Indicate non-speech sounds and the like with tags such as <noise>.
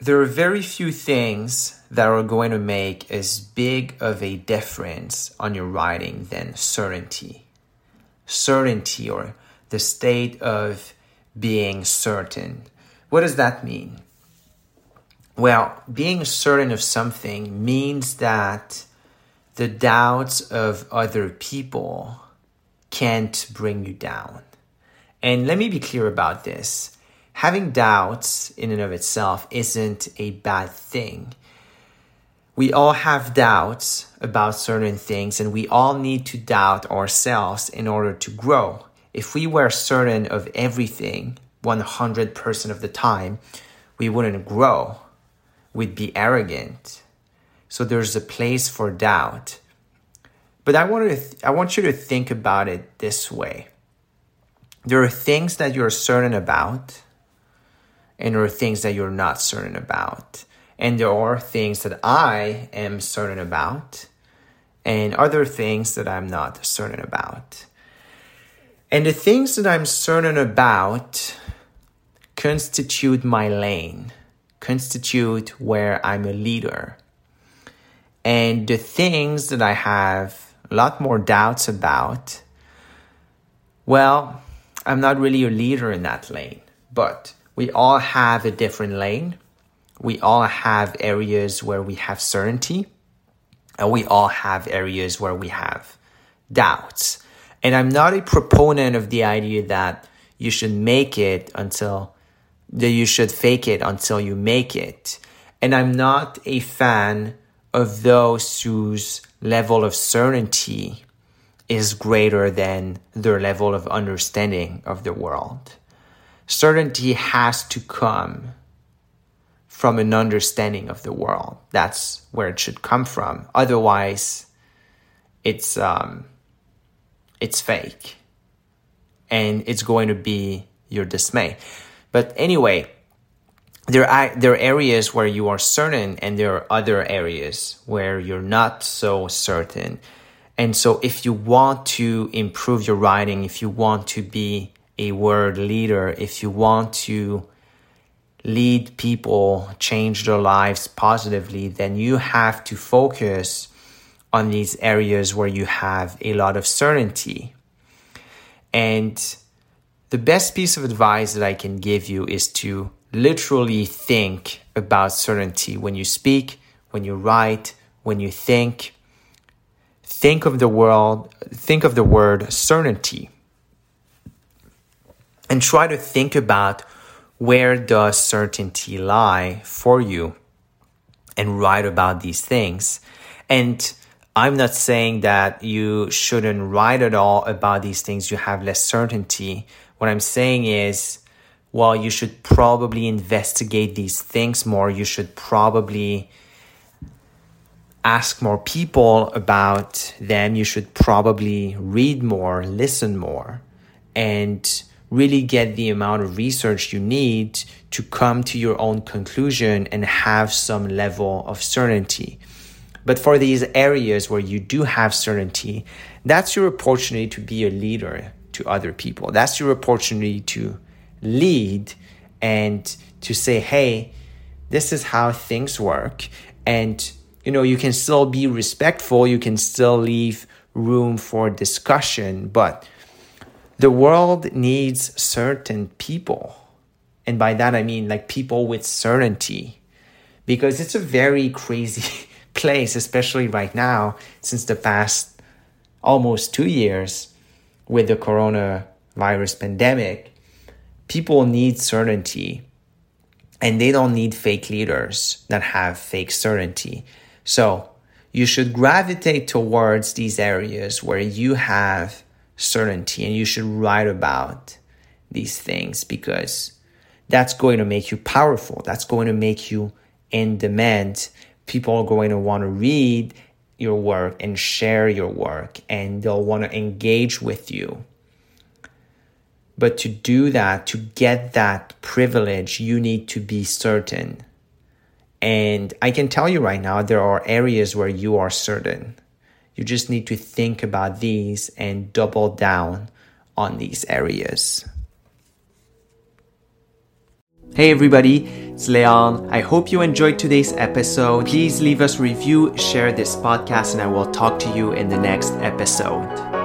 There are very few things that are going to make as big of a difference on your writing than certainty. Certainty or the state of being certain. What does that mean? Well, being certain of something means that the doubts of other people can't bring you down. And let me be clear about this having doubts in and of itself isn't a bad thing. We all have doubts about certain things and we all need to doubt ourselves in order to grow. If we were certain of everything 100% of the time, we wouldn't grow. We'd be arrogant. So there's a place for doubt. But I want, to th- I want you to think about it this way. There are things that you're certain about and there are things that you're not certain about. And there are things that I am certain about, and other things that I'm not certain about. And the things that I'm certain about constitute my lane, constitute where I'm a leader. And the things that I have a lot more doubts about, well, I'm not really a leader in that lane. But we all have a different lane. We all have areas where we have certainty, and we all have areas where we have doubts. And I'm not a proponent of the idea that you should make it until that you should fake it until you make it. And I'm not a fan of those whose level of certainty is greater than their level of understanding of the world certainty has to come from an understanding of the world. That's where it should come from. Otherwise, it's um, it's fake, and it's going to be your dismay. But anyway, there are there are areas where you are certain, and there are other areas where you're not so certain. And so, if you want to improve your writing, if you want to be a word leader, if you want to lead people, change their lives positively, then you have to focus on these areas where you have a lot of certainty. And the best piece of advice that I can give you is to literally think about certainty when you speak, when you write, when you think. Think of the world, think of the word certainty and try to think about where does certainty lie for you and write about these things. And I'm not saying that you shouldn't write at all about these things. You have less certainty. What I'm saying is, well, you should probably investigate these things more. You should probably ask more people about them. You should probably read more, listen more, and really get the amount of research you need to come to your own conclusion and have some level of certainty. But for these areas where you do have certainty, that's your opportunity to be a leader to other people. That's your opportunity to lead and to say, hey, this is how things work. And, you know, you can still be respectful, you can still leave room for discussion, but the world needs certain people. And by that, I mean like people with certainty, because it's a very crazy <laughs> place, especially right now, since the past almost two years with the coronavirus pandemic. People need certainty and they don't need fake leaders that have fake certainty. So you should gravitate towards these areas where you have certainty and you should write about these things because that's going to make you powerful. That's going to make you in demand people are going to want to read your work and share your work and they'll want to engage with you. But to do that, to get that privilege, you need to be certain. And I can tell you right now, there are areas where you are certain. You just need to think about these and double down on these areas. Hey everybody, it's Leon. I hope you enjoyed today's episode. Please leave us review, share this podcast, and I will talk to you in the next episode.